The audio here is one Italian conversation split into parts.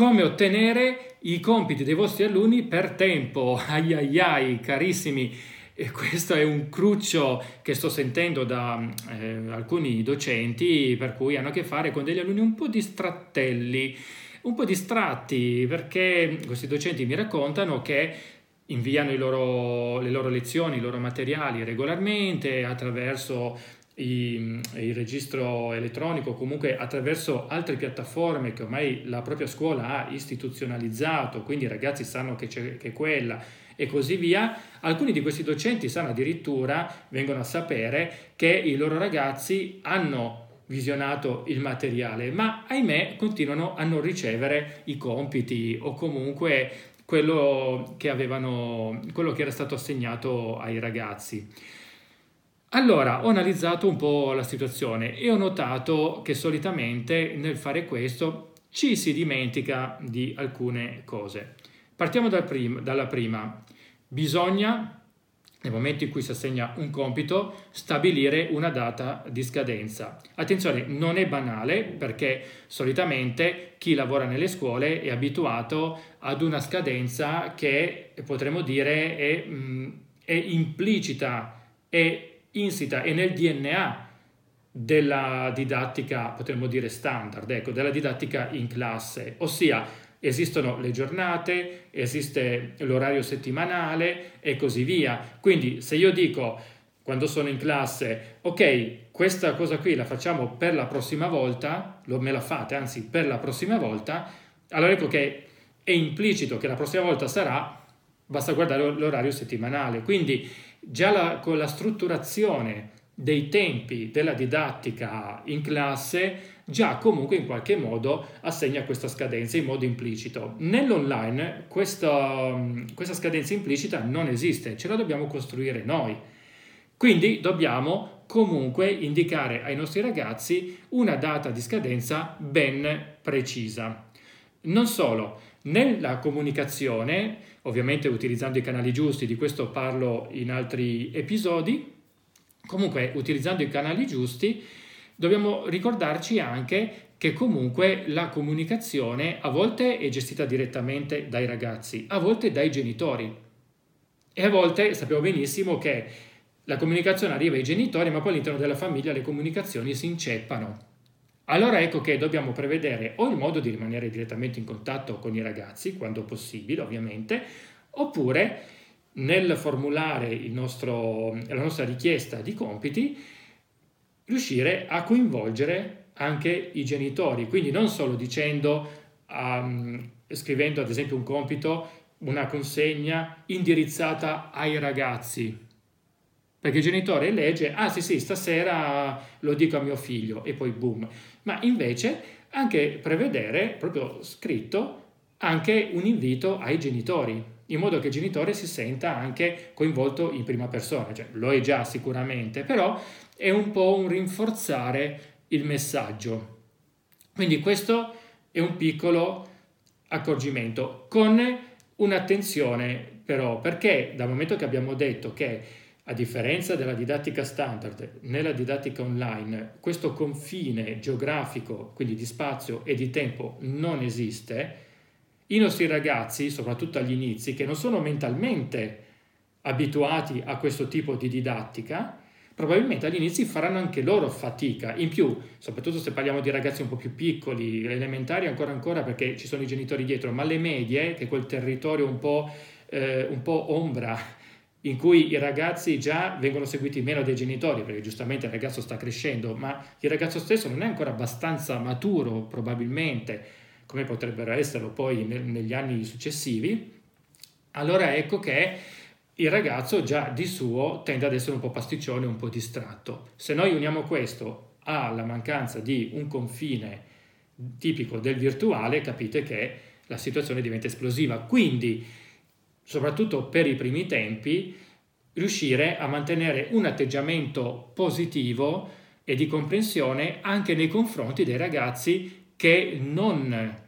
come ottenere i compiti dei vostri alunni per tempo. Ai ai ai, carissimi, e questo è un cruccio che sto sentendo da eh, alcuni docenti, per cui hanno a che fare con degli alunni un po' distrattelli, un po' distratti, perché questi docenti mi raccontano che inviano loro, le loro lezioni, i loro materiali regolarmente attraverso i, il registro elettronico, comunque attraverso altre piattaforme che ormai la propria scuola ha istituzionalizzato, quindi i ragazzi sanno che c'è che quella e così via. Alcuni di questi docenti sanno addirittura, vengono a sapere che i loro ragazzi hanno visionato il materiale, ma ahimè continuano a non ricevere i compiti o comunque quello che, avevano, quello che era stato assegnato ai ragazzi. Allora, ho analizzato un po' la situazione e ho notato che solitamente nel fare questo ci si dimentica di alcune cose. Partiamo dal prim- dalla prima. Bisogna, nel momento in cui si assegna un compito, stabilire una data di scadenza. Attenzione, non è banale perché solitamente chi lavora nelle scuole è abituato ad una scadenza che potremmo dire è, è implicita, è insita e nel DNA della didattica, potremmo dire standard, ecco, della didattica in classe, ossia esistono le giornate, esiste l'orario settimanale e così via. Quindi se io dico quando sono in classe, ok, questa cosa qui la facciamo per la prossima volta, lo, me la fate, anzi per la prossima volta, allora ecco che è implicito che la prossima volta sarà, basta guardare l'orario settimanale. Quindi già la, con la strutturazione dei tempi della didattica in classe già comunque in qualche modo assegna questa scadenza in modo implicito. Nell'online questa, questa scadenza implicita non esiste, ce la dobbiamo costruire noi. Quindi dobbiamo comunque indicare ai nostri ragazzi una data di scadenza ben precisa. Non solo, nella comunicazione, ovviamente utilizzando i canali giusti, di questo parlo in altri episodi, comunque utilizzando i canali giusti, dobbiamo ricordarci anche che comunque la comunicazione a volte è gestita direttamente dai ragazzi, a volte dai genitori. E a volte sappiamo benissimo che la comunicazione arriva ai genitori, ma poi all'interno della famiglia le comunicazioni si inceppano. Allora ecco che dobbiamo prevedere o il modo di rimanere direttamente in contatto con i ragazzi, quando possibile ovviamente, oppure nel formulare nostro, la nostra richiesta di compiti, riuscire a coinvolgere anche i genitori, quindi non solo dicendo, um, scrivendo ad esempio un compito, una consegna indirizzata ai ragazzi, perché il genitore legge, ah sì sì, stasera lo dico a mio figlio e poi boom. Ma invece anche prevedere, proprio scritto, anche un invito ai genitori, in modo che il genitore si senta anche coinvolto in prima persona. Cioè, lo è già sicuramente, però è un po' un rinforzare il messaggio. Quindi questo è un piccolo accorgimento, con un'attenzione però, perché dal momento che abbiamo detto che a differenza della didattica standard, nella didattica online questo confine geografico, quindi di spazio e di tempo, non esiste, i nostri ragazzi, soprattutto agli inizi, che non sono mentalmente abituati a questo tipo di didattica, probabilmente agli inizi faranno anche loro fatica. In più, soprattutto se parliamo di ragazzi un po' più piccoli, elementari ancora ancora perché ci sono i genitori dietro, ma le medie, che quel territorio un po', eh, un po' ombra in cui i ragazzi già vengono seguiti meno dai genitori, perché giustamente il ragazzo sta crescendo, ma il ragazzo stesso non è ancora abbastanza maturo, probabilmente, come potrebbero esserlo poi negli anni successivi, allora ecco che il ragazzo già di suo tende ad essere un po' pasticcione, un po' distratto. Se noi uniamo questo alla mancanza di un confine tipico del virtuale, capite che la situazione diventa esplosiva. Quindi soprattutto per i primi tempi, riuscire a mantenere un atteggiamento positivo e di comprensione anche nei confronti dei ragazzi che non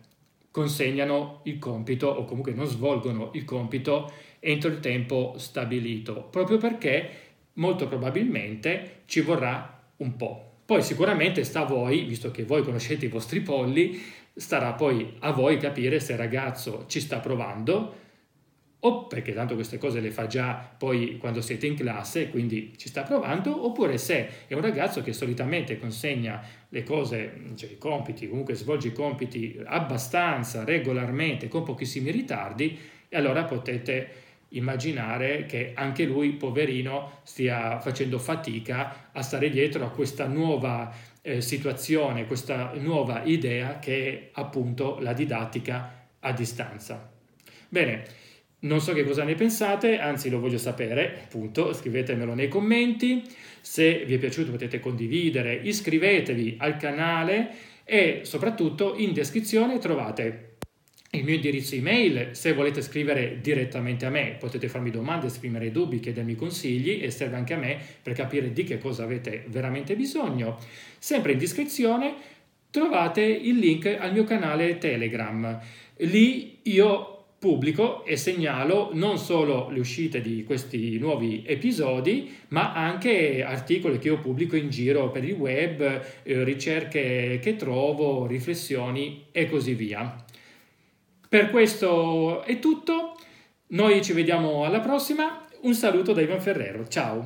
consegnano il compito o comunque non svolgono il compito entro il tempo stabilito, proprio perché molto probabilmente ci vorrà un po'. Poi sicuramente sta a voi, visto che voi conoscete i vostri polli, starà poi a voi capire se il ragazzo ci sta provando o perché tanto queste cose le fa già poi quando siete in classe, quindi ci sta provando, oppure se è un ragazzo che solitamente consegna le cose, cioè i compiti, comunque svolge i compiti abbastanza regolarmente, con pochissimi ritardi, e allora potete immaginare che anche lui, poverino, stia facendo fatica a stare dietro a questa nuova eh, situazione, questa nuova idea che è appunto la didattica a distanza. Bene, non so che cosa ne pensate, anzi lo voglio sapere, appunto, scrivetemelo nei commenti. Se vi è piaciuto potete condividere, iscrivetevi al canale e soprattutto in descrizione trovate il mio indirizzo email, se volete scrivere direttamente a me, potete farmi domande, esprimere dubbi, chiedermi consigli e serve anche a me per capire di che cosa avete veramente bisogno. Sempre in descrizione trovate il link al mio canale Telegram. Lì io pubblico e segnalo non solo le uscite di questi nuovi episodi, ma anche articoli che io pubblico in giro per il web, eh, ricerche che trovo, riflessioni e così via. Per questo è tutto, noi ci vediamo alla prossima, un saluto da Ivan Ferrero, ciao!